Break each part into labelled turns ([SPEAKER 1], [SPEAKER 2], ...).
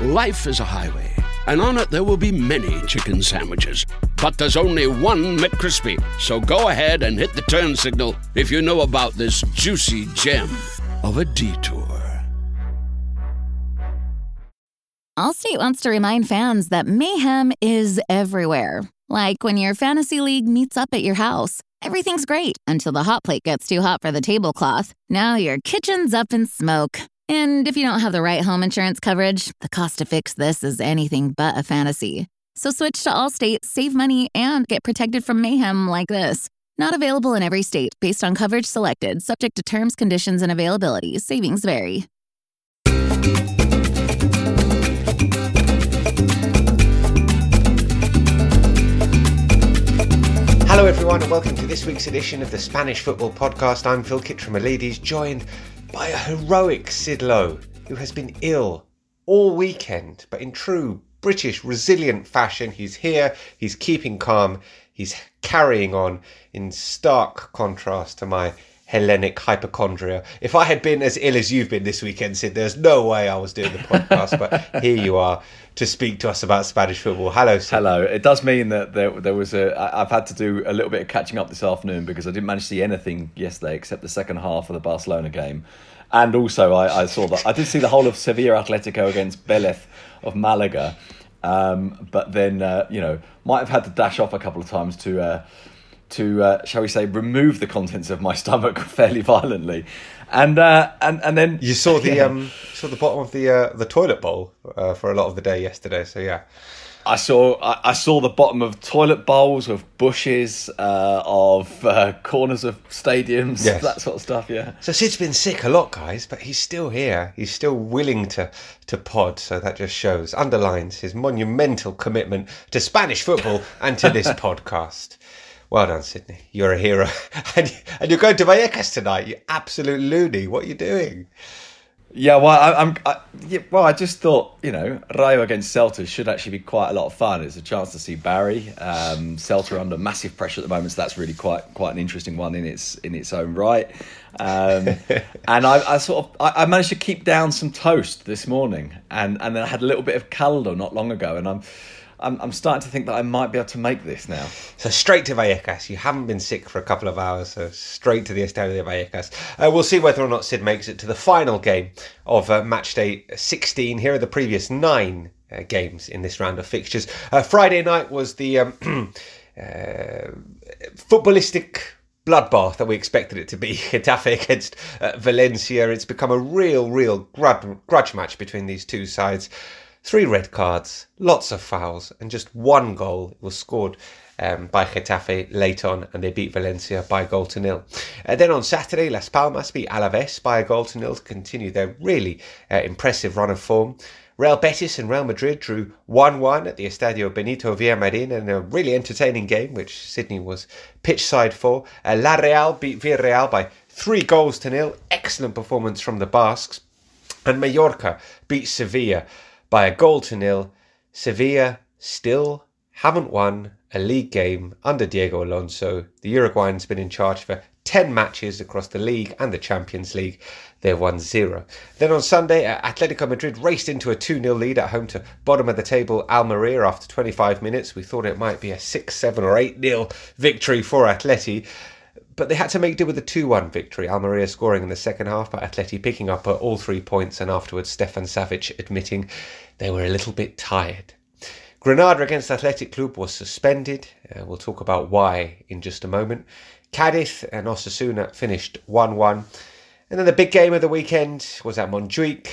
[SPEAKER 1] Life is a highway, and on it there will be many chicken sandwiches. But there's only one McCrispy. So go ahead and hit the turn signal if you know about this juicy gem of a detour.
[SPEAKER 2] Allstate wants to remind fans that mayhem is everywhere. Like when your fantasy league meets up at your house. Everything's great until the hot plate gets too hot for the tablecloth. Now your kitchen's up in smoke. And if you don't have the right home insurance coverage, the cost to fix this is anything but a fantasy. So switch to Allstate, save money, and get protected from mayhem like this. Not available in every state based on coverage selected, subject to terms, conditions, and availability. Savings vary.
[SPEAKER 3] Hello, everyone, and welcome to this week's edition of the Spanish Football Podcast. I'm Phil Kitromilides, joined by a heroic Sid Lowe, who has been ill all weekend, but in true British resilient fashion, he's here, he's keeping calm, he's carrying on in stark contrast to my Hellenic hypochondria. If I had been as ill as you've been this weekend, Sid, there's no way I was doing the podcast, but here you are to speak to us about Spanish football. Hello, Sid.
[SPEAKER 4] Hello. It does mean that there, there was a. I've had to do a little bit of catching up this afternoon because I didn't manage to see anything yesterday except the second half of the Barcelona game, and also I, I saw that I did see the whole of Sevilla Atletico against Vélez of Malaga, um, but then uh, you know might have had to dash off a couple of times to. Uh, to uh, shall we say remove the contents of my stomach fairly violently, and uh, and and then
[SPEAKER 3] You saw the
[SPEAKER 4] Yeah.
[SPEAKER 3] um, saw the bottom of the uh, the toilet bowl uh, for a lot of the day yesterday. So yeah,
[SPEAKER 4] I saw I, I saw the bottom of toilet bowls, of bushes, uh, of uh, corners of stadiums,
[SPEAKER 3] Yes.
[SPEAKER 4] that sort of stuff. Yeah,
[SPEAKER 3] so Sid's been sick a lot, guys, but he's still here. He's still willing to to pod. So that just shows underlines his monumental commitment to Spanish football and to this podcast. Well done, Sydney. You're a hero, and, and you're going to Vallecas tonight. You absolute loony. What are you doing?
[SPEAKER 4] yeah. Well, I, I'm. I, yeah, well, I just thought you know Rayo against Celta should actually be quite a lot of fun. It's a chance to see Barry. Um, Celta are under massive pressure at the moment, so that's really quite quite an interesting one in its in its own right. Um, and I, I sort of I, I managed to keep down some toast this morning, and and then I had a little bit of caldo not long ago, and I'm. I'm, I'm starting to think that I might be able to make this now.
[SPEAKER 3] So straight to Vallecas. You haven't been sick for a couple of hours, so straight to the Estadio de Vallecas. Uh, we'll see whether or not Sid makes it to the final game of uh, match day 16. Here are the previous nine uh, games in this round of fixtures. Uh, Friday night was the um, uh, footballistic bloodbath that we expected it to be. Getafe against uh, Valencia. It's become a real, real grudge, grudge match between these two sides. Three red cards, lots of fouls, and just one goal was scored um, by Getafe late on, and they beat Valencia by a goal to nil. Uh, then on Saturday, Las Palmas beat Alaves by a goal to nil to continue their really uh, impressive run of form. Real Betis and Real Madrid drew 1 1 at the Estadio Benito Villamarin in a really entertaining game, which Sydney was pitch side for. Uh, La Real beat Villarreal by three goals to nil. Excellent performance from the Basques. And Mallorca beat Sevilla by a goal to nil. Sevilla still haven't won a league game under Diego Alonso. The Uruguayan's been in charge for 10 matches across the league and the Champions League. They've won zero. Then on Sunday, uh, Atletico Madrid raced into a 2 0 lead at home to bottom of the table Almeria after 25 minutes. We thought it might be a 6 7 or 8 0 victory for Atleti but they had to make do with a 2 1 victory. Almeria scoring in the second half, but Atleti picking up uh, all three points, and afterwards Stefan Savic admitting they were a little bit tired. Granada against Athletic Club was suspended. Uh, we'll talk about why in just a moment. Cadiz and Osasuna finished 1 1. And then the big game of the weekend was at Montjuic,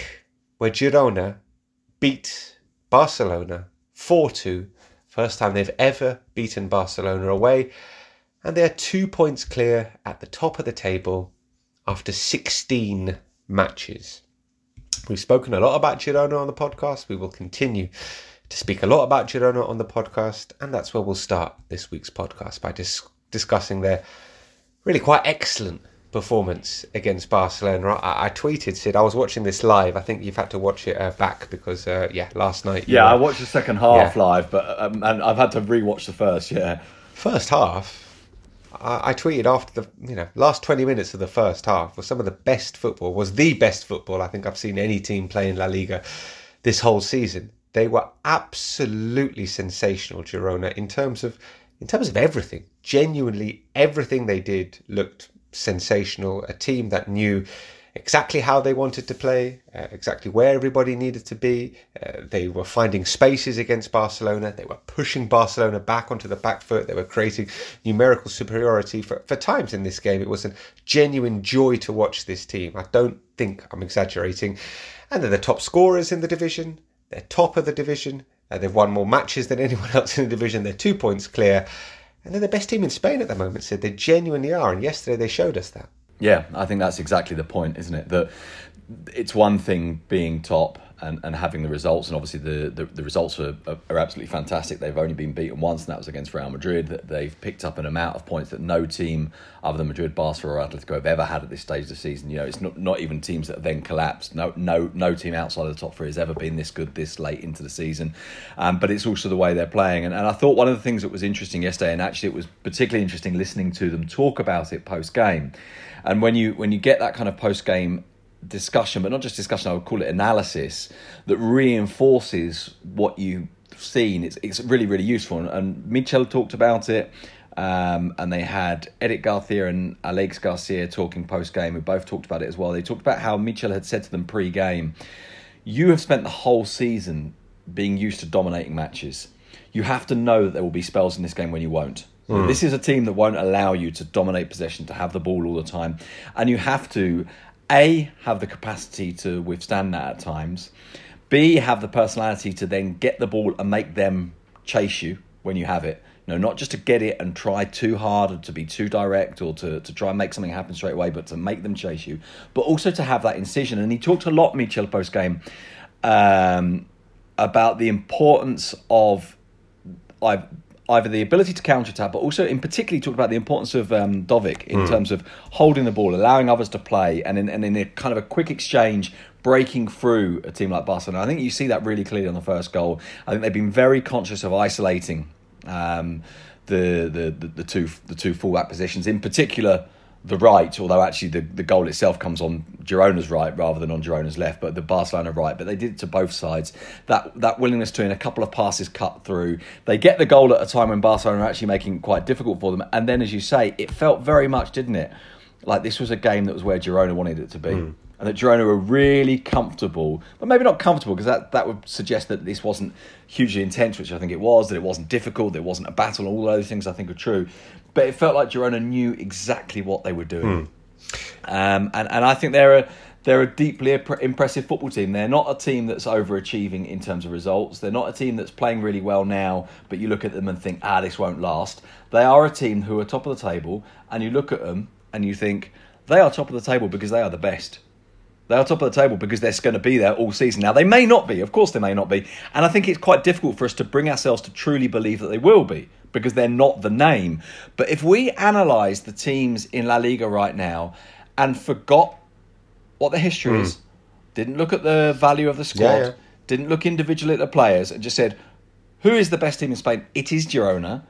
[SPEAKER 3] where Girona beat Barcelona 4 2. First time they've ever beaten Barcelona away and they are two points clear at the top of the table after 16 matches. We've spoken a lot about Girona on the podcast. We will continue to speak a lot about Girona on the podcast, and that's where we'll start this week's podcast by dis- discussing their really quite excellent performance against Barcelona. I-, I tweeted, Sid, I was watching this live. I think you've had to watch it uh, back because, uh, yeah, last night. you
[SPEAKER 4] Yeah, I watched the second half
[SPEAKER 3] Yeah.
[SPEAKER 4] live, but um, and I've had to rewatch the first. Yeah,
[SPEAKER 3] first half, I, tweeted after the you know last twenty minutes of the first half was some of the best football. Was the best football I think I've seen any team play in La Liga this whole season. They were absolutely sensational, Girona, in terms of in terms of everything. Genuinely, everything they did looked sensational. A team that knew exactly how they wanted to play, uh, exactly where everybody needed to be. Uh, they were finding spaces against Barcelona. They were pushing Barcelona back onto the back foot. They were creating numerical superiority. For, for times in this game, it was a genuine joy to watch this team. I don't think I'm exaggerating. And they're the top scorers in the division. They're top of the division. Uh, they've won more matches than anyone else in the division. They're two points clear. And they're the best team in Spain at the moment, Sid. They genuinely are. And yesterday they showed us that.
[SPEAKER 4] Yeah, I think that's exactly the point, isn't it? That it's one thing being top and, and having the results, and obviously the, the, the results are, are, absolutely fantastic. They've only been beaten once, and that was against Real Madrid. They've picked up an amount of points that no team other than Madrid, Barca, or Atletico have ever had at this stage of the season. You know, it's not, not even teams that have then collapsed. No, no, no team outside of the top three has ever been this good this late into the season. Um, but it's also the way they're playing. And, and I thought one of the things that was interesting yesterday, and actually it was particularly interesting listening to them talk about it post game. And when you when you get that kind of post game discussion, but not just discussion, I would call it analysis that reinforces what you've seen. It's it's really really useful. And, and Michel talked about it. Um, and they had Eric Garcia and Alex Garcia talking post game, who both talked about it as well. They talked about how Michel had said to them pre game, You have spent the whole season being used to dominating matches. You have to know that there will be spells in this game when you won't. Mm. This is a team that won't allow you to dominate possession, to have the ball all the time. And you have to, A, have the capacity to withstand that at times, B, have the personality to then get the ball and make them chase you when you have it. No, not just to get it and try too hard or to be too direct or to, to try and make something happen straight away, but to make them chase you. But also to have that incision. And he talked a lot, Michel, post game, um, about the importance of I've either the ability to counter attack, but also in particularly talked about the importance of um, Dovbyk in mm. terms of holding the ball, allowing others to play, and in, and in a kind of a quick exchange, breaking through a team like Barcelona. I think you see that really clearly on the first goal. I think they've been very conscious of isolating um, the, the, the the two the two fullback positions, in particular the right, although actually the, the goal itself comes on Girona's right rather than on Girona's left, but the Barcelona right. But they did it to both sides. That that willingness to, in a couple of passes, cut through. They get the goal at a time when Barcelona are actually making it quite difficult for them. And then, as you say, it felt very much, didn't it? Like this was a game that was where Girona wanted it to be. Mm. And that Girona were really comfortable, but maybe not comfortable because that, that would suggest that this wasn't hugely intense, which I think it was, that it wasn't difficult, that it wasn't a battle, all those things I think are true but it felt like Girona knew exactly what they were doing. Mm. Um, and, and I think they're a, they're a deeply impressive football team. They're not a team that's overachieving in terms of results. They're not a team that's playing really well now, but you look at them and think, ah, this won't last. They are a team who are top of the table, and you look at them and you think, they are top of the table because they are the best. They are top of the table because they're going to be there all season. Now, they may not be. Of course, they may not be. And I think it's quite difficult for us to bring ourselves to truly believe that they will be because they're not the name. But if we analyse the teams in La Liga right now and forgot what the history mm. is, didn't look at the value of the squad, yeah, yeah. didn't look individually at the players, and just said, who is the best team in Spain? It is Girona.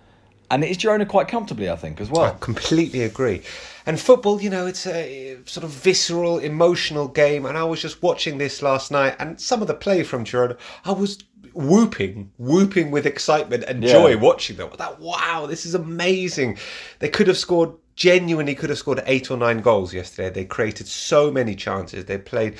[SPEAKER 4] And it is Girona quite comfortably, I think, as well. I
[SPEAKER 3] completely agree. And football, you know, it's a sort of visceral, emotional game. And I was just watching this last night, and some of the play from Girona, I was whooping, whooping with excitement and yeah. joy watching them. That wow, this is amazing. They could have scored genuinely could have scored eight or nine goals yesterday. They created so many chances. They played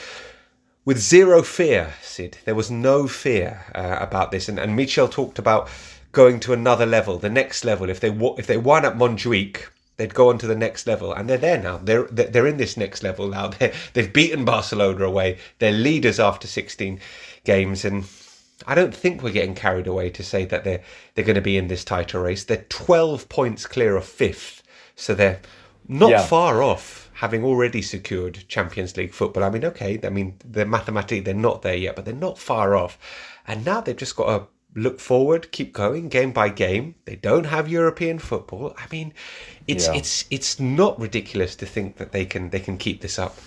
[SPEAKER 3] with zero fear, Sid. There was no fear uh, about this. And, and Michel talked about going to another level, the next level. If they if they won at Montjuic, they'd go on to the next level, and they're there now. They're they're in this next level now. they they've beaten Barcelona away. They're leaders after 16 games, and I don't think we're getting carried away to say that they're they're going to be in this title race. They're 12 points clear of fifth, so they're not yeah. far off having already secured Champions League football. I mean, okay, I mean they're mathematically they're not there yet, but they're not far off. And now they've just got to look forward, keep going game by game. They don't have European football. I mean, it's yeah. it's it's not ridiculous to think that they can they can keep this up.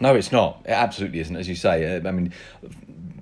[SPEAKER 4] No, it's not. It absolutely isn't. As you say, uh, I mean,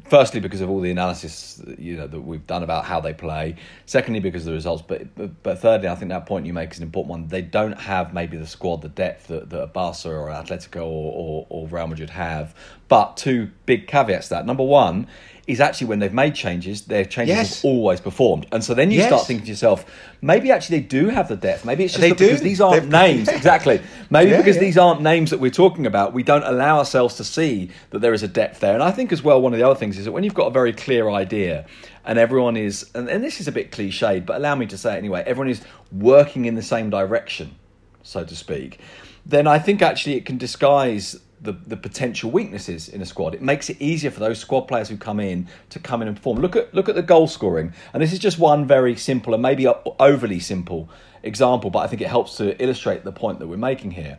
[SPEAKER 4] Firstly, because of all the analysis you know that we've done about how they play. Secondly, because of the results. But but, but thirdly, I think that point you make is an important one. They don't have maybe the squad, the depth that, that Barca or Atletico or, or, or Real Madrid have. But two big caveats to that. Number one is actually when they've made changes, their changes
[SPEAKER 3] Yes.
[SPEAKER 4] have always performed. And so then you
[SPEAKER 3] Yes.
[SPEAKER 4] start thinking to yourself, maybe actually they do have the depth. Maybe it's just
[SPEAKER 3] They
[SPEAKER 4] because these aren't
[SPEAKER 3] They've-
[SPEAKER 4] names. Exactly. Maybe
[SPEAKER 3] Yeah,
[SPEAKER 4] because
[SPEAKER 3] yeah.
[SPEAKER 4] these aren't names that we're talking about, we don't allow ourselves to see that there is a depth there. And I think as well, one of the other things is that when you've got a very clear idea and everyone is, and, and this is a bit cliched, but allow me to say it anyway, everyone is working in the same direction, so to speak, then I think actually it can disguise the, the potential weaknesses in a squad. It makes it easier for those squad players who come in to come in and perform. Look at look at the goal scoring, and this is just one very simple and maybe overly simple example, but I think it helps to illustrate the point that we're making here.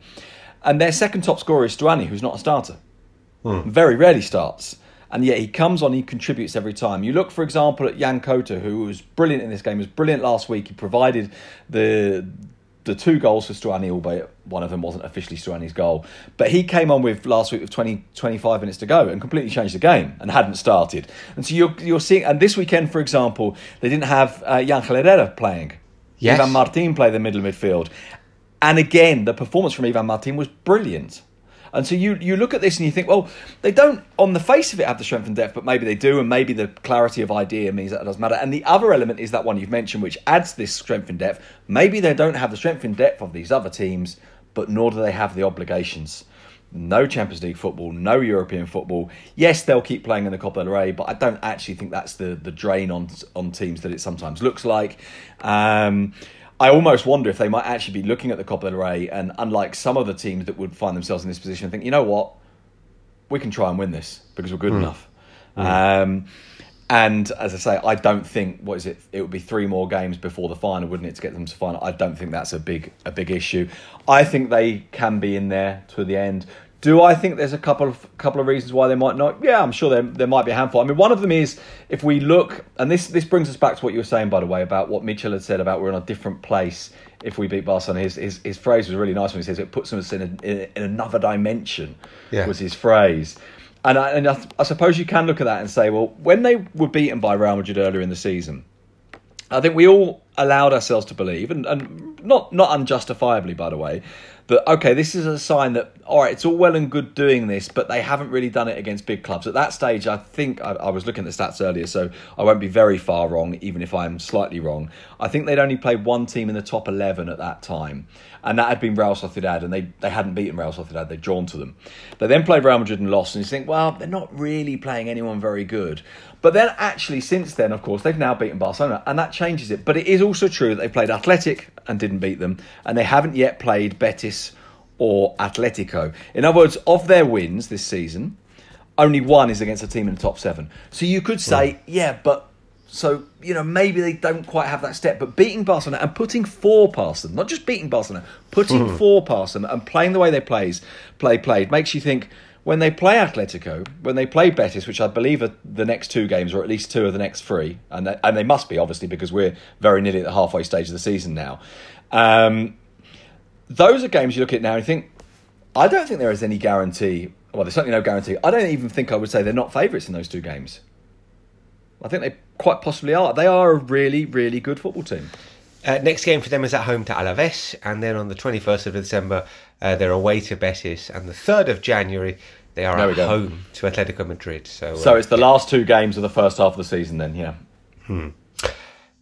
[SPEAKER 4] And their second top scorer is Stuani, who's not a starter. Hmm. Very rarely starts. And yet he comes on, he contributes every time. You look, for example, at Yan Couto, who was brilliant in this game, was brilliant last week. He provided the the two goals for Stuani, albeit one of them wasn't officially Stuani's goal. But he came on with last week with 20, 25 minutes to go and completely changed the game and hadn't started. And so you're, you're seeing, and this weekend, for example, they didn't have uh, Yangel Herrera playing.
[SPEAKER 3] Yes.
[SPEAKER 4] Ivan Martin played the middle midfield. And again, the performance from Ivan Martin was brilliant. And so you, you look at this and you think, well, they don't, on the face of it, have the strength and depth, but maybe they do, and maybe the clarity of idea means that it doesn't matter. And the other element is that one you've mentioned, which adds this strength and depth. Maybe they don't have the strength and depth of these other teams, but nor do they have the obligations. No Champions League football, no European football. Yes, they'll keep playing in the Copa del Rey, but I don't actually think that's the, the drain on on teams that it sometimes looks like. Um, I almost wonder if they might actually be looking at the Copa del Rey and, unlike some of the teams that would find themselves in this position, think, you know what, we can try and win this because we're good enough. Um, and as I say, I don't think what is it? It would be three more games before the final, wouldn't it, to get them to final? I don't think that's a big a big issue. I think they can be in there to the end. Do I think there's a couple of couple of reasons why they might not? Yeah, I'm sure there, there might be a handful. I mean, one of them is if we look, and this this brings us back to what you were saying, by the way, about what Michel had said about we're in a different place if we beat Barcelona. His his, his phrase was really nice when he says it puts us in, a, in, in another dimension.
[SPEAKER 3] Yeah.
[SPEAKER 4] Was his phrase. And I, and I, I suppose you can look at that and say, well, when they were beaten by Real Madrid earlier in the season, I think we all allowed ourselves to believe, and, and not not unjustifiably, by the way, that okay, this is a sign that all right, it's all well and good doing this, but they haven't really done it against big clubs. At that stage, I think I, I was looking at the stats earlier, so I won't be very far wrong, even if I'm slightly wrong. I think they'd only played one team in the top eleven at that time, and that had been Real Sociedad, and they they hadn't beaten Real Sociedad; they'd drawn to them. They then played Real Madrid and lost, and you think, well, they're not really playing anyone very good. But then, actually, since then, of course, they've now beaten Barcelona, and that changes it. But it is also true that they played Athletic and didn't beat them, and they haven't yet played Betis or Atletico. In other words, of their wins this season, only one is against a team in the top seven. So you could say, yeah, but so you know maybe they don't quite have that step. But beating Barcelona and putting four past them, not just beating Barcelona, putting hmm. four past them and playing the way they plays play played makes you think when they play Atletico, when they play Betis, which I believe are the next two games, or at least two of the next three, and they, and they must be obviously because we're very nearly at the halfway stage of the season now. Um, those are games you look at now and think, I don't think there is any guarantee. Well, there's certainly no guarantee. I don't even think I would say they're not favourites in those two games. I think they quite possibly are. They are a really, really good football team.
[SPEAKER 3] Uh, next game for them is at home to Alaves, and then on the 21st of December, uh, they're away to Betis, and the 3rd of January, they are
[SPEAKER 4] There
[SPEAKER 3] at home to Atletico Madrid. So,
[SPEAKER 4] So
[SPEAKER 3] uh,
[SPEAKER 4] it's the last two games of the first half of the season, then, yeah.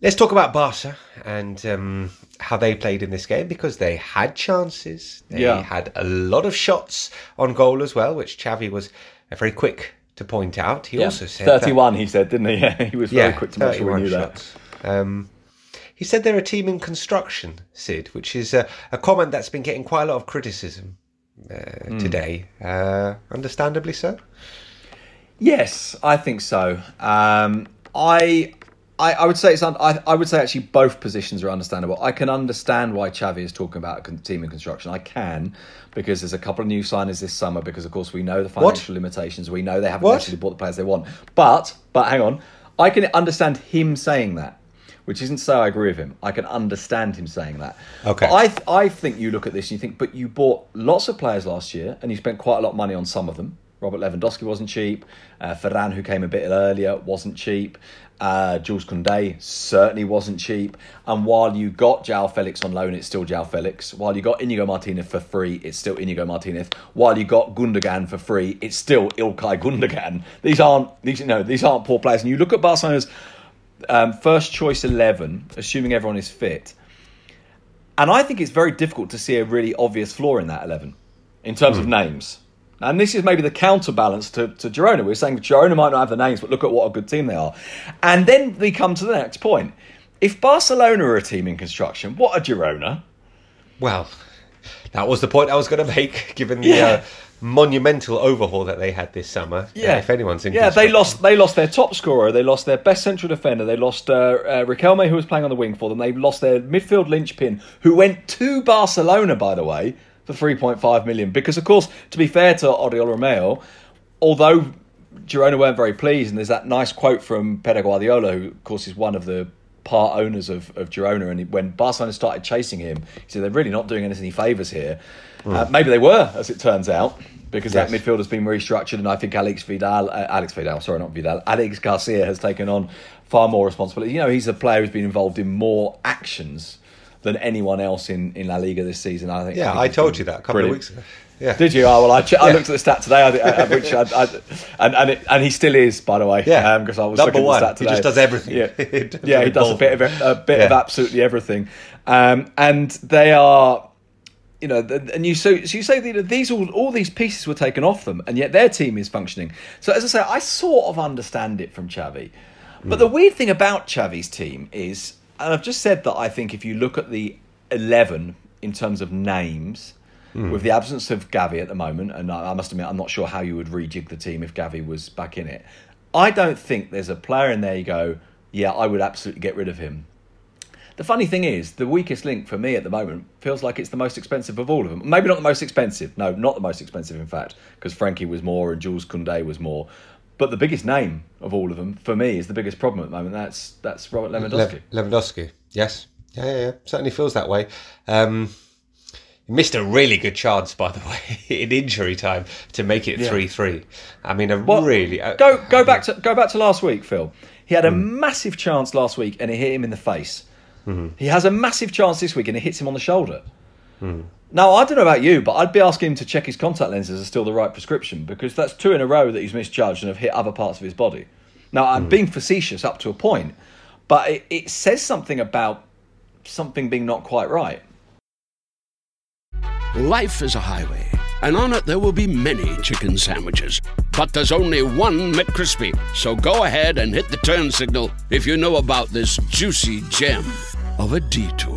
[SPEAKER 3] let's talk about Barca and um, how they played in this game because they had chances. They
[SPEAKER 4] Yeah.
[SPEAKER 3] had a lot of shots on goal as well, which Xavi was uh, very quick to point out. He
[SPEAKER 4] Yeah.
[SPEAKER 3] also said that-
[SPEAKER 4] 31, he said, didn't he? Yeah, he was very quick to make sure we
[SPEAKER 3] 31
[SPEAKER 4] knew that.
[SPEAKER 3] Um, he said they're a team in construction, Sid, which is a, a comment that's been getting quite a lot of criticism uh,
[SPEAKER 4] Hmm.
[SPEAKER 3] today. Uh, understandably so.
[SPEAKER 4] Yes, I think so. Um, I, I, I would say it's. Un, I, I would say actually both positions are understandable. I can understand why Xavi is talking about a team in construction. I can because there's a couple of new signings this summer. Because of course we know the financial limitations. We know they haven't
[SPEAKER 3] What?
[SPEAKER 4] necessarily bought the players they want. But but hang on, I can understand him saying that. Which isn't to say I agree with him. I can understand him saying that.
[SPEAKER 3] Okay.
[SPEAKER 4] But I I think you look at this and you think, but you bought lots of players last year and you spent quite a lot of money on some of them Robert Lewandowski wasn't cheap. Uh, Ferran, who came a bit earlier, wasn't cheap. Uh, Jules Koundé certainly wasn't cheap. And while you got João Félix on loan, it's still João Félix. While you got Inigo Martinez for free, it's still Inigo Martinez. While you got Gundogan for free, it's still Ilkay Gundogan. These aren't these you know these aren't poor players. And you look at Barcelona's um, first choice eleven, assuming everyone is fit, and I think it's very difficult to see a really obvious flaw in that eleven in terms mm. of hmm. names. And this is maybe the counterbalance to, to Girona. We're saying Girona might not have the names, but look at what a good team they are. And then we come to the next point. If Barcelona are a team in construction, what are Girona?
[SPEAKER 3] Well, that was the point I was going to make, given the yeah. uh, monumental overhaul that they had this summer. Uh, yeah, uh, if anyone's in,
[SPEAKER 4] yeah, they lost. They lost their top scorer. They lost their best central defender. They lost uh, uh, Riquelme, who was playing on the wing for them. They lost their midfield linchpin, who went to Barcelona, by the way, for 3.5 million. Because, of course, to be fair to Oriol Romeu, although Girona weren't very pleased, and there's that nice quote from Pep Guardiola, who, of course, is one of the part owners of, of Girona. And when Barcelona started chasing him, he said they're really not doing us any favours here. Mm. Uh, maybe they were, as it turns out, because yes. that midfield has been restructured, and I think Alex Vidal, uh, Alex Vidal, sorry, not Vidal, Alex Garcia has taken on far more responsibility. You know, he's a player who's been involved in more actions than anyone else in, in La Liga this season. I think.
[SPEAKER 3] Yeah,
[SPEAKER 4] I,
[SPEAKER 3] think I told you that a couple brilliant. of weeks ago. Yeah.
[SPEAKER 4] Did you? Oh well, I, ch- yeah. I looked at the stat today, I, I, which I, and and, it, and he still is, by the way.
[SPEAKER 3] Yeah, because um, I was Number looking one. at the stat today. He just does everything.
[SPEAKER 4] Yeah, yeah, he does a bit of a bit yeah. of absolutely everything, um, and they are. You know, and you so, so you say that these all all these pieces were taken off them, and yet their team is functioning. So as I say, I sort of understand it from Xavi, but mm. the weird thing about Xavi's team is, and I've just said that I think if you look at the 11 in terms of names. Mm. With the absence of Gavi at the moment, and I, I must admit, I'm not sure how you would rejig the team if Gavi was back in it. I don't think there's a player in there you go, yeah, I would absolutely get rid of him. The funny thing is, the weakest link for me at the moment feels like it's the most expensive of all of them. Maybe not the most expensive. No, not the most expensive, in fact, because Frenkie was more and Jules Koundé was more. But the biggest name of all of them, for me, is the biggest problem at the moment. That's that's Robert Lewandowski.
[SPEAKER 3] Le- Lewandowski, yes. Yeah, yeah, yeah. Certainly feels that way. Um, missed a really good chance, by the way, in injury time to make it three yeah. three. I mean, a well, really uh,
[SPEAKER 4] go go back to go back to last week, Phil. He had a mm. massive chance last week and it hit him in the face. Mm-hmm. He has a massive chance this week and it hits him on the shoulder. Mm. Now, I don't know about you, but I'd be asking him to check his contact lenses are still the right prescription because that's two in a row that he's misjudged and have hit other parts of his body. Now, I'm mm. being facetious up to a point, but it, it says something about something being not quite right.
[SPEAKER 1] Life is a highway, and on it there will be many chicken sandwiches. But there's only one McCrispy. So go ahead and hit the turn signal if you know about this juicy gem of a detour.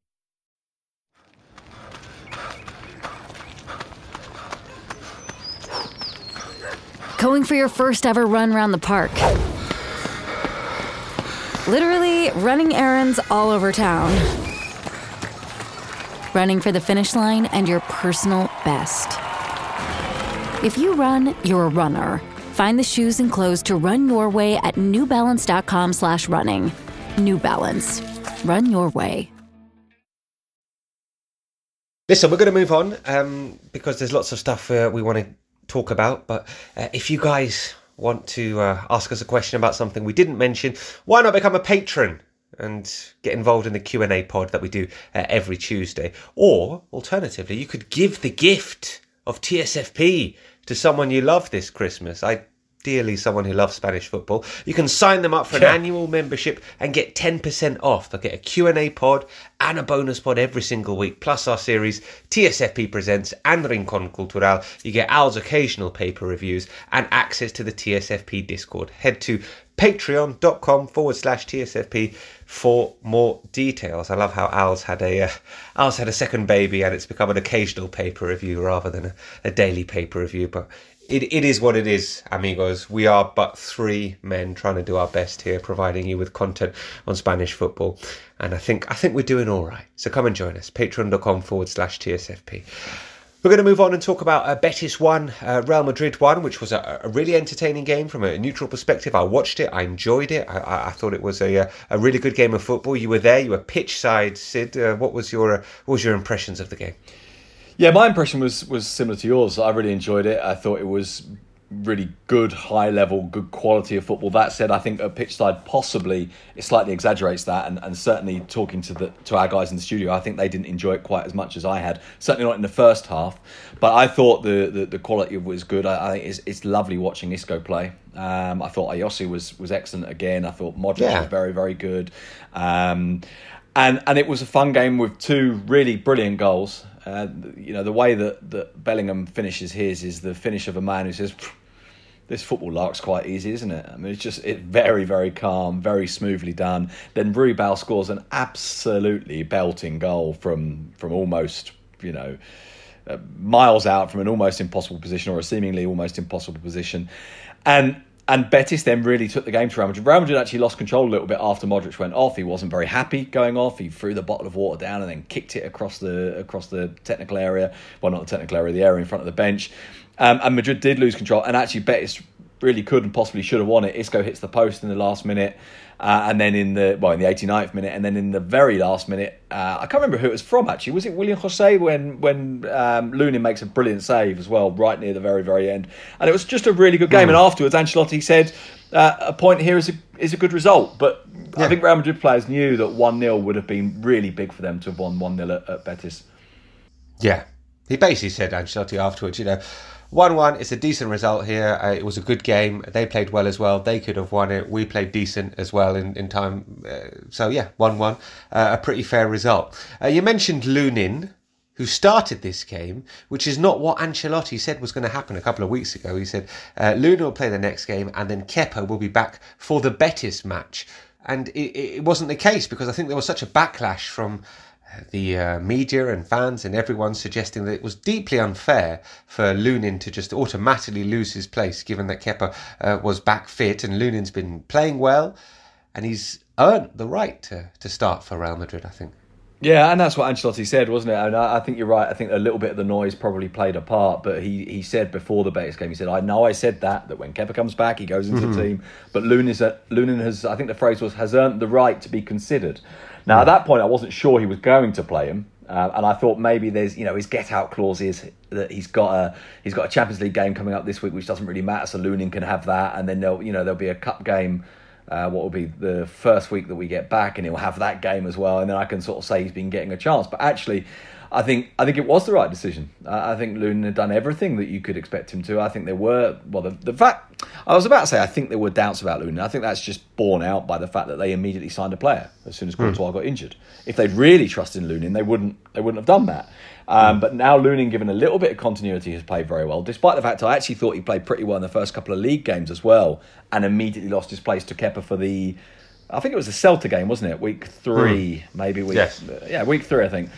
[SPEAKER 2] Going for your first ever run around the park. Literally running errands all over town. Running for the finish line and your personal best. If you run, you're a runner. Find the shoes and clothes to run your way at newbalance.com slash running. New Balance. Run your way.
[SPEAKER 3] Listen, we're going to move on um, because there's lots of stuff uh, we want to talk about. But uh, if you guys want to uh, ask us a question about something we didn't mention, why not become a patron? and get involved in the q&a pod that we do uh, every tuesday or alternatively you could give the gift of tsfp to someone you love this christmas i dearly someone who loves Spanish football, you can sign them up for an
[SPEAKER 4] Yeah.
[SPEAKER 3] annual membership and get 10% off. They'll get a Q&A pod and a bonus pod every single week, plus our series TSFP Presents and Rincon Cultural. You get Al's occasional paper reviews and access to the TSFP Discord. Head to patreon.com forward slash TSFP for more details. I love how Al's had a uh, Al's had a second baby and it's become an occasional paper review rather than a, a daily paper review. But it, it is what it is, amigos. We are but three men trying to do our best here, providing you with content on Spanish football. And I think I think we're doing all right. So come and join us. Patreon.com forward slash TSFP. We're going to move on and talk about uh, Betis 1, uh, Real Madrid 1, which was a, a really entertaining game from a neutral perspective. I watched it, I enjoyed it. I, I, I thought it was a, uh, a really good game of football. You were there, you were pitch side, Sid. Uh, what was your uh, what was your impressions of the game?
[SPEAKER 4] Yeah, my impression was was similar to yours. I really enjoyed it. I thought it was really good, high level, good quality of football. That said, I think a pitch side possibly it slightly exaggerates that, and, and certainly talking to the to our guys in the studio, I think they didn't enjoy it quite as much as I had. Certainly not in the first half, but I thought the the, the quality was good. I, I think it's it's lovely watching Isco play. Um, I thought Ayoze was was excellent again. I thought Modric
[SPEAKER 3] Yeah.
[SPEAKER 4] was very very good. Um, and and it was a fun game with two really brilliant goals. Uh, you know the way that, that Bellingham finishes his is the finish of a man who says, "This football lark's quite easy, isn't it?" I mean, it's just it very very calm, very smoothly done. Then Ruibal scores an absolutely belting goal from from almost you know uh, miles out from an almost impossible position or a seemingly almost impossible position, and. And Betis then really took the game to Real Madrid. Real Madrid actually lost control a little bit after Modric went off. He wasn't very happy going off. He threw the bottle of water down and then kicked it across the across the technical area. Well, not the technical area, the area in front of the bench. Um, and Madrid did lose control. And actually, Betis really could and possibly should have won it. Isco hits the post in the last minute, uh, and then in the well in the 89th minute, and then in the very last minute, uh, I can't remember who it was from. Actually, was it Willian José when when um, Lunin makes a brilliant save as well, right near the very very end, and it was just a really good game. And afterwards, Ancelotti said. Uh, a point here is a is a good result, but I think Real Madrid players knew that one 0 would have been really big for them to have won one 0 at, at Betis.
[SPEAKER 3] Yeah, he basically said Ancelotti afterwards, you know, one-one. It's a decent result here. Uh, it was a good game. They played well as well. They could have won it. We played decent as well in in time. Uh, so yeah, one-one. Uh, a pretty fair result. Uh, you mentioned Lunin. Who started this game, which is not what Ancelotti said was going to happen a couple of weeks ago. He said uh, Luna will play the next game and then Kepa will be back for the Betis match. And it, it wasn't the case because I think there was such a backlash from the uh, media and fans and everyone suggesting that it was deeply unfair for Lunin to just automatically lose his place, given that Kepa uh, was back fit and Lunin's been playing well, and he's earned the right to, to start for Real Madrid. I think.
[SPEAKER 4] Yeah, and that's what Ancelotti said, wasn't it? And I, I think you're right. I think a little bit of the noise probably played a part, but he, he said before the Betis game, he said, "I know I said that that when Kepa comes back, he goes into the team, but Lunin, Lunin has, I think the phrase was, has earned the right to be considered." Now at that point, I wasn't sure he was going to play him, uh, and I thought maybe there's you know his get out clause is that he's got a he's got a Champions League game coming up this week, which doesn't really matter, so Lunin can have that, and then there'll you know there'll be a cup game uh, what will be the first week that we get back, and he'll have that game as well, and then I can sort of say he's been getting a chance. But actually, I think I think it was the right decision. I, I think Lunin had done everything that you could expect him to. I think there were well the, the fact I was about to say I think there were doubts about Lunin. I think that's just borne out by the fact that they immediately signed a player as soon as hmm. Courtois got injured. If they'd really trusted in Lunin, they wouldn't they wouldn't have done that. Um, hmm. But now Lunin, given a little bit of continuity, has played very well. Despite the fact I actually thought he played pretty well in the first couple of league games as well, and immediately lost his place to Kepa for the. I think it was the Celta game, wasn't it? Week three, hmm. maybe week.
[SPEAKER 3] Yes.
[SPEAKER 4] Yeah, week three, I think.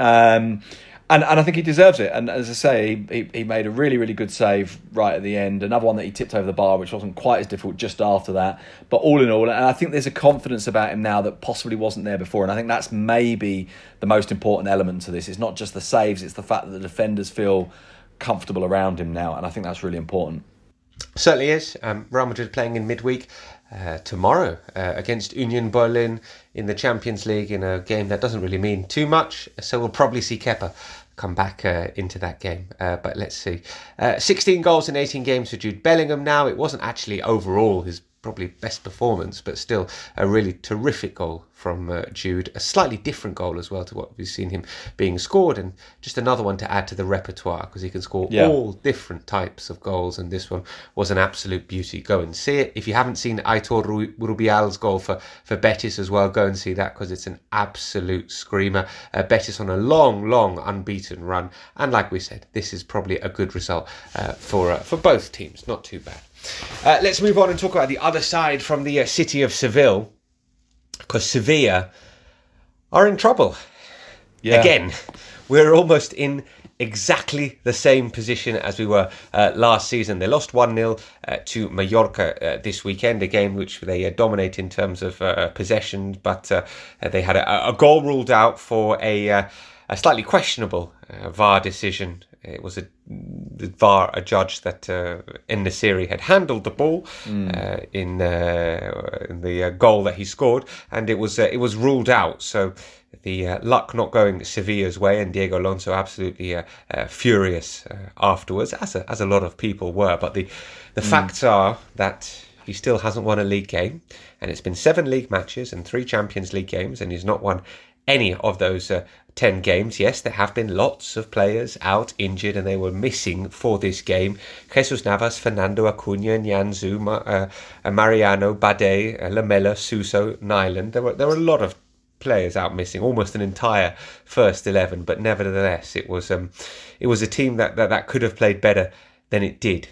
[SPEAKER 4] Um, and, and I think he deserves it. And as I say, he, he made a really, really good save right at the end. Another one that he tipped over the bar, which wasn't quite as difficult just after that. But all in all, and I think there's a confidence about him now that possibly wasn't there before. And I think that's maybe the most important element to this. It's not just the saves, it's the fact that the defenders feel comfortable around him now. And I think that's really important.
[SPEAKER 3] Certainly is. Um, Real Madrid playing in midweek uh, tomorrow uh, against Union Berlin in the Champions League in a game that doesn't really mean too much. So we'll probably see Kepa come back uh, into that game. Uh, but let's see. Uh, 16 goals in 18 games for Jude Bellingham now. It wasn't actually overall his probably best performance, but still a really terrific goal from uh, Jude. A slightly different goal as well to what we've seen him being scored, and just another one to add to the repertoire because he can score
[SPEAKER 4] Yeah.
[SPEAKER 3] all different types of goals, and this one was an absolute beauty. Go and see it. If you haven't seen Aitor Ru- Ruibal's goal for, for Betis as well, go and see that because it's an absolute screamer. Uh, Betis on a long, long unbeaten run, and like we said, this is probably a good result uh, for uh, for both teams. Not too bad. Uh, let's move on and talk about the other side from the uh, city of Seville, because Sevilla are in trouble
[SPEAKER 4] Yeah.
[SPEAKER 3] again. We're almost in exactly the same position as we were uh, last season. They lost 1 0 uh, to Mallorca uh, this weekend, a game which they uh, dominate in terms of uh, possession, but uh, they had a, a goal ruled out for a, uh, a slightly questionable uh, VAR decision. It was a VAR, a judge that uh, En-Nesyri had handled the ball uh, in, uh, in the uh, goal that he scored, and it was uh, it was ruled out. So the uh, luck not going Sevilla's way, and Diego Alonso absolutely uh, uh, furious uh, afterwards, as a, as a lot of people were. But the the facts are that he still hasn't won a league game, and it's been seven league matches and three Champions League games, and he's not won any of those uh, 10 games. Yes, there have been lots of players out injured and they were missing for this game. Jesus Navas, Fernando Acuna, Nianzou, Ma- uh, uh, Mariano, Bade, uh, Lamela, Suso, Nyland. There were, there were a lot of players out missing, almost an entire first 11, but nevertheless, it was um, it was a team that, that, that could have played better than it did.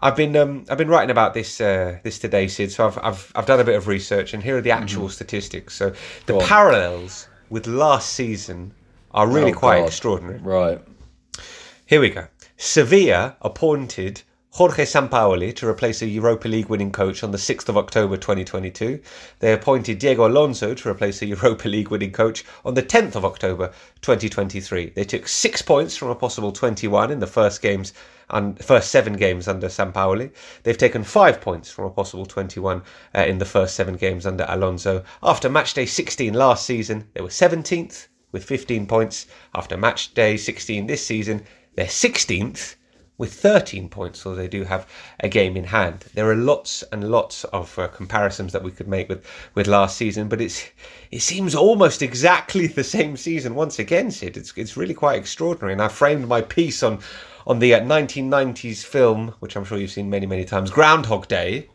[SPEAKER 3] I've been um, I've been writing about this uh, this today, Sid. So I've, I've I've done a bit of research, and here are the actual statistics. So the
[SPEAKER 4] Go on.
[SPEAKER 3] parallels with last season are really
[SPEAKER 4] Oh,
[SPEAKER 3] quite
[SPEAKER 4] God.
[SPEAKER 3] extraordinary.
[SPEAKER 4] Right.
[SPEAKER 3] Here we go. Sevilla appointed Jorge Sampaoli to replace a Europa League winning coach on the 6th of October 2022. They appointed Diego Alonso to replace a Europa League winning coach on the 10th of October 2023. They took six points from a possible 21 in the first games and first seven games under Sampaoli. They've taken five points from a possible 21 uh, in the first seven games under Alonso. After match day 16 last season, they were 17th with 15 points. After match day 16 this season, they're 16th with 13 points, so they do have a game in hand. There are lots and lots of uh, comparisons that we could make with, with last season, but it's it seems almost exactly the same season once again, Sid. It's, it's really quite extraordinary. And I framed my piece on, on the uh, 1990s film, which I'm sure you've seen many, many times, Groundhog Day.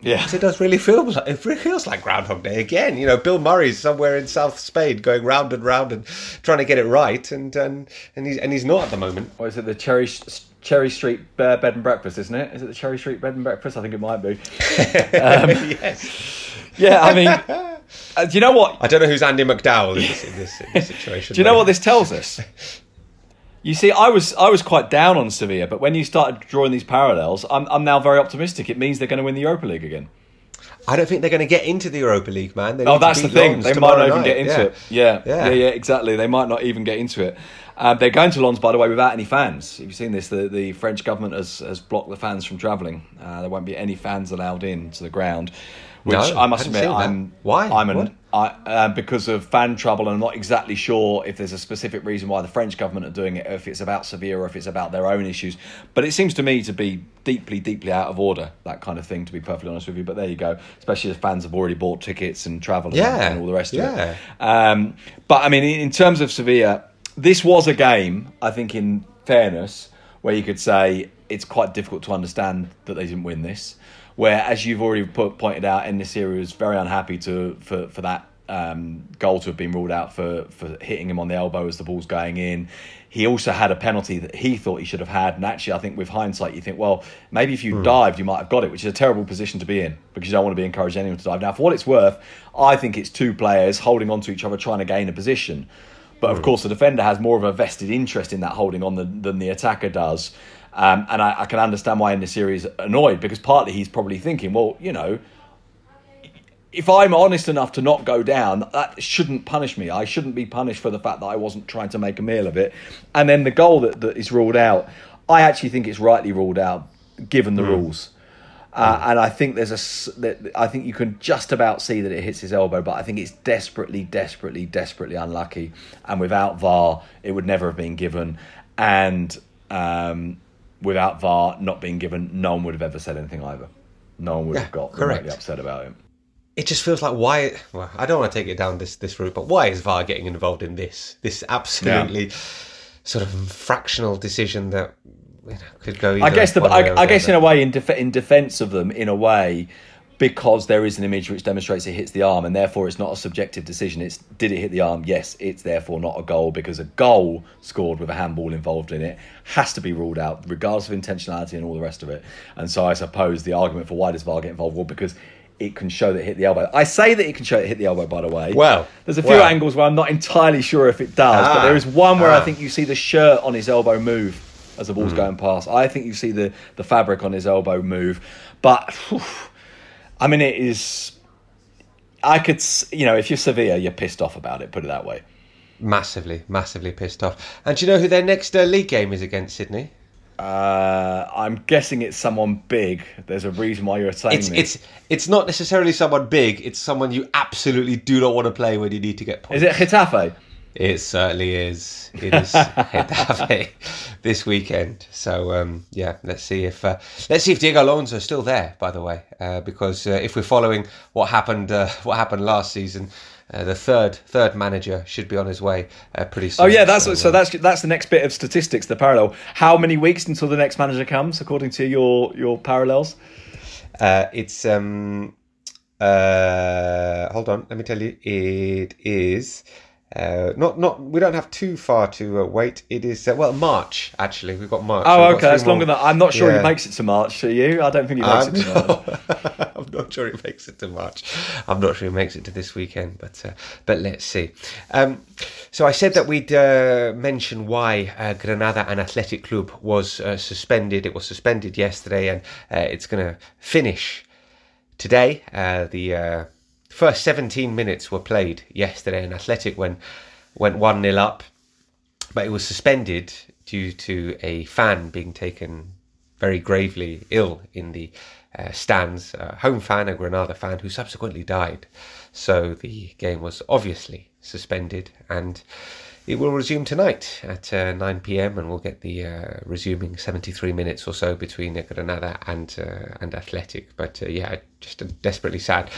[SPEAKER 4] Yeah.
[SPEAKER 3] It does really feel like it really feels like Groundhog Day again. You know, Bill Murray's somewhere in South Spain, going round and round and trying to get it right, and and and he's and he's not at the moment.
[SPEAKER 4] Or is it the Cherry Cherry Street uh, Bed and Breakfast? Isn't it? Is it the Cherry Street Bed and Breakfast? I think it might be.
[SPEAKER 3] yes,
[SPEAKER 4] Yeah. I mean, uh, do you know what?
[SPEAKER 3] I don't know who's Andie MacDowell in this, in this, in this situation.
[SPEAKER 4] Do you know
[SPEAKER 3] but-
[SPEAKER 4] what this tells us? You see, I was I was quite down on Sevilla, but when you started drawing these parallels, I'm I'm now very optimistic. It means they're going to win the Europa League again.
[SPEAKER 3] I don't think they're going to get into the Europa League, man. They
[SPEAKER 4] Oh, that's the thing.
[SPEAKER 3] Lens
[SPEAKER 4] They might not even
[SPEAKER 3] night.
[SPEAKER 4] get into
[SPEAKER 3] Yeah.
[SPEAKER 4] it. Yeah.
[SPEAKER 3] Yeah.
[SPEAKER 4] yeah, yeah, exactly. They might not even get into it. Um, they're going to Lens, by the way, without any fans. Have you've seen this? The the French government has, has blocked the fans from travelling. Uh, there won't be any fans allowed in to the ground. Which
[SPEAKER 3] No,
[SPEAKER 4] I must admit. I'm
[SPEAKER 3] Why?
[SPEAKER 4] I'm an? I, uh, because of fan trouble, and I'm not exactly sure if there's a specific reason why the French government are doing it, if it's about Sevilla or if it's about their own issues. But it seems to me to be deeply, deeply out of order, that kind of thing, to be perfectly honest with you. But there you go, especially as fans have already bought tickets and travel and-
[SPEAKER 3] Yeah,
[SPEAKER 4] and all the rest of it. Um, but I mean, in in terms of Sevilla, this was a game, I think, in fairness, where you could say it's quite difficult to understand that they didn't win this. Where, as you've already put, pointed out, En-Nesyri was very unhappy to for, for that um, goal to have been ruled out for, for hitting him on the elbow as the ball's going in. He also had a penalty that he thought he should have had. And actually, I think with hindsight, you think, well, maybe if you dived, you might have got it, which is a terrible position to be in because you don't want to be encouraging anyone to dive. Now, for what it's worth, I think it's two players holding on to each other, trying to gain a position. But of course, the defender has more of a vested interest in that holding on than, than the attacker does. Um, and I, I can understand why En-Nesyri annoyed because partly he's probably thinking, well, you know, if I'm honest enough to not go down, that shouldn't punish me. I shouldn't be punished for the fact that I wasn't trying to make a meal of it. And then the goal that, that is ruled out, I actually think it's rightly ruled out given the rules. Uh, and I think there's a, I think you can just about see that it hits his elbow, but I think it's desperately, desperately, desperately unlucky. And without VAR, it would never have been given. And um, without VAR not being given, no one would have ever said anything either. no one would
[SPEAKER 3] Yeah,
[SPEAKER 4] have got
[SPEAKER 3] correct.
[SPEAKER 4] upset about it.
[SPEAKER 3] it just feels like why well i don't want to take it down this this route but why is var getting involved in this this absolutely sort of fractional decision that you know, could go
[SPEAKER 4] I guess the
[SPEAKER 3] one way or
[SPEAKER 4] I, I guess in a way in def- in defence of them in a way because there is an image which demonstrates it hits the arm and therefore it's not a subjective decision. It's did it hit the arm? Yes, it's therefore not a goal because a goal scored with a handball involved in it has to be ruled out regardless of intentionality and all the rest of it. And so I suppose the argument for why does VAR get involved? Well, because it can show that it hit the elbow. I say that it can show it hit the elbow. By the way,
[SPEAKER 3] Well,
[SPEAKER 4] there's a few
[SPEAKER 3] well.
[SPEAKER 4] angles where I'm not entirely sure if it does, but
[SPEAKER 3] Ah,
[SPEAKER 4] there is one where I
[SPEAKER 3] ah.
[SPEAKER 4] think you see the shirt on his elbow move as the ball's
[SPEAKER 3] Hmm.
[SPEAKER 4] going past. I think you see the, the fabric on his elbow move. But, whew, I mean, it is. I could, you know, if you're Sevilla, you're pissed off about it, put it that way.
[SPEAKER 3] massively massively pissed off and do you know who their next uh, league game is against sydney
[SPEAKER 4] Uh, I'm guessing it's someone big. There's a reason why you're saying
[SPEAKER 3] it's
[SPEAKER 4] this.
[SPEAKER 3] it's it's not necessarily someone big it's someone you absolutely do not want to play when you need to get points
[SPEAKER 4] Is it Getafe?
[SPEAKER 3] It certainly is. It is Getafe this weekend. So um, yeah, let's see if uh, let's see if Diego Alonso is still there. By the way, uh, because uh, if we're following what happened uh, what happened last season, uh, the third third manager should be on his way uh, pretty soon.
[SPEAKER 4] Oh yeah, that's so,
[SPEAKER 3] uh,
[SPEAKER 4] that's that's the next bit of statistics. The parallel. How many weeks until the next manager comes, according to your your parallels?
[SPEAKER 3] uh, it's um uh hold on, let me tell you, it is. Uh, not not we don't have too far to uh, wait. It is uh, well March actually. We've got March.
[SPEAKER 4] Oh,
[SPEAKER 3] We've
[SPEAKER 4] okay, that's longer than I'm not sure
[SPEAKER 3] Yeah.
[SPEAKER 4] he makes it to March. Are you? I don't think he makes
[SPEAKER 3] I'm
[SPEAKER 4] it to March.
[SPEAKER 3] I'm not sure he makes it to March. I'm not sure he makes it to this weekend, but uh, but let's see. Um, so I said that we'd uh, mention why uh, Granada and Athletic Club was uh, suspended. It was suspended yesterday, and uh, it's going to finish today. Uh, the uh, first 17 minutes were played yesterday, and Athletic went went one 0 up but it was suspended due to a fan being taken very gravely ill in the uh, stands. A home fan, a Granada fan, who subsequently died. So the game was obviously suspended, and it will resume tonight at uh, 9 p.m. and we'll get the uh, resuming 73 minutes or so between Granada and uh, and Athletic. But uh, yeah, just desperately sad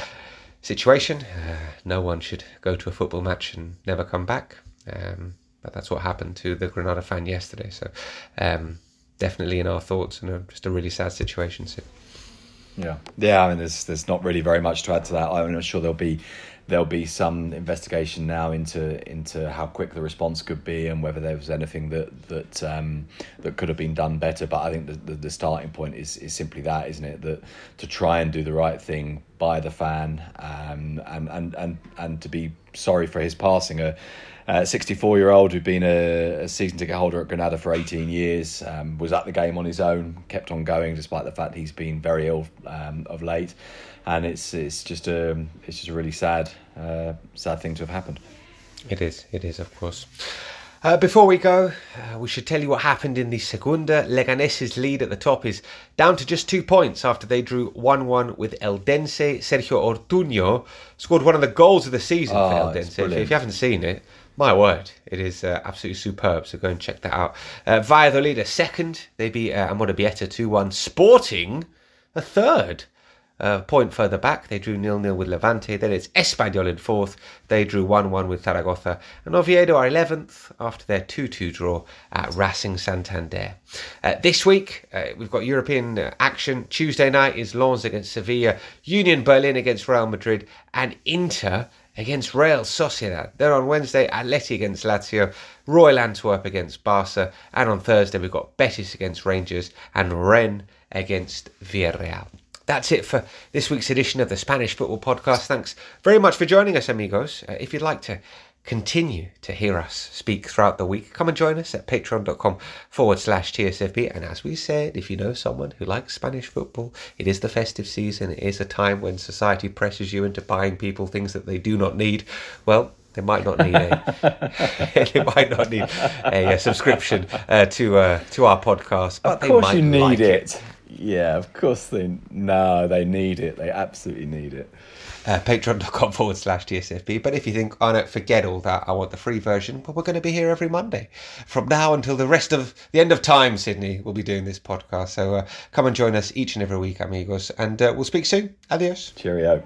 [SPEAKER 3] situation. Uh, no one should go to a football match and never come back. Um, but that's what happened to the Granada fan yesterday. So um, definitely in our thoughts and a, just a really sad situation. So
[SPEAKER 4] Yeah, yeah. I mean, there's there's not really very much to add to that. I'm not sure there'll be there'll be some investigation now into into how quick the response could be and whether there was anything that that um, that could have been done better. But I think the, the, the starting point is is simply that, isn't it? That to try and do the right thing by the fan um, and and and and to be sorry for his passing. A, a 64 year old who'd been a, a season ticket holder at Granada for 18 years, um, was at the game on his own, kept on going despite the fact he's been very ill um, of late, and it's it's just a it's just a really sad uh, sad thing to have happened.
[SPEAKER 3] it is, it is, of course. Uh, before we go, uh, we should tell you what happened in the Segunda. Leganes's lead at the top is down to just two points after they drew 1 1 with Eldense. Sergio Ortuño scored one of the goals of the season
[SPEAKER 4] Oh,
[SPEAKER 3] for Eldense. If, if you haven't seen it, my word, it is uh, absolutely superb. So go and check that out. Uh, Valladolid, a second. They beat uh, Amorebieta 2 1. Sporting, a third. Uh, point further back, they drew nil nil with Levante. Then it's Espanyol in fourth. They drew 1 1 with Zaragoza. And Oviedo are 11th after their 2 2 draw at Racing Santander. Uh, this week, uh, we've got European uh, action. Tuesday night is Lens against Sevilla, Union Berlin against Real Madrid, and Inter against Real Sociedad. Then on Wednesday, Atleti against Lazio, Royal Antwerp against Barca, and on Thursday, we've got Betis against Rangers and Rennes against Villarreal. That's it for this week's edition of the Spanish Football Podcast. Thanks very much for joining us, amigos. Uh, if you'd like to continue to hear us speak throughout the week, come and join us at patreon.com forward slash TSFP. And as we said, if you know someone who likes Spanish football, it is the festive season. It is a time when society presses you into buying people things that they do not need. Well, they might not need a they might not need a, uh subscription uh, to uh, to our podcast, but
[SPEAKER 4] Of
[SPEAKER 3] they
[SPEAKER 4] course
[SPEAKER 3] might
[SPEAKER 4] you need
[SPEAKER 3] like
[SPEAKER 4] it. Yeah, of course they. No, they need it. They absolutely need it.
[SPEAKER 3] Uh, Patreon.com forward slash TSFP. But if you think, I oh no, forget all that, I want the free version, well, we're going to be here every Monday. From now until the rest of the end of time, Sydney, we'll be doing this podcast. So uh, come and join us each and every week, amigos. And uh, we'll speak soon. Adios.
[SPEAKER 4] Cheerio.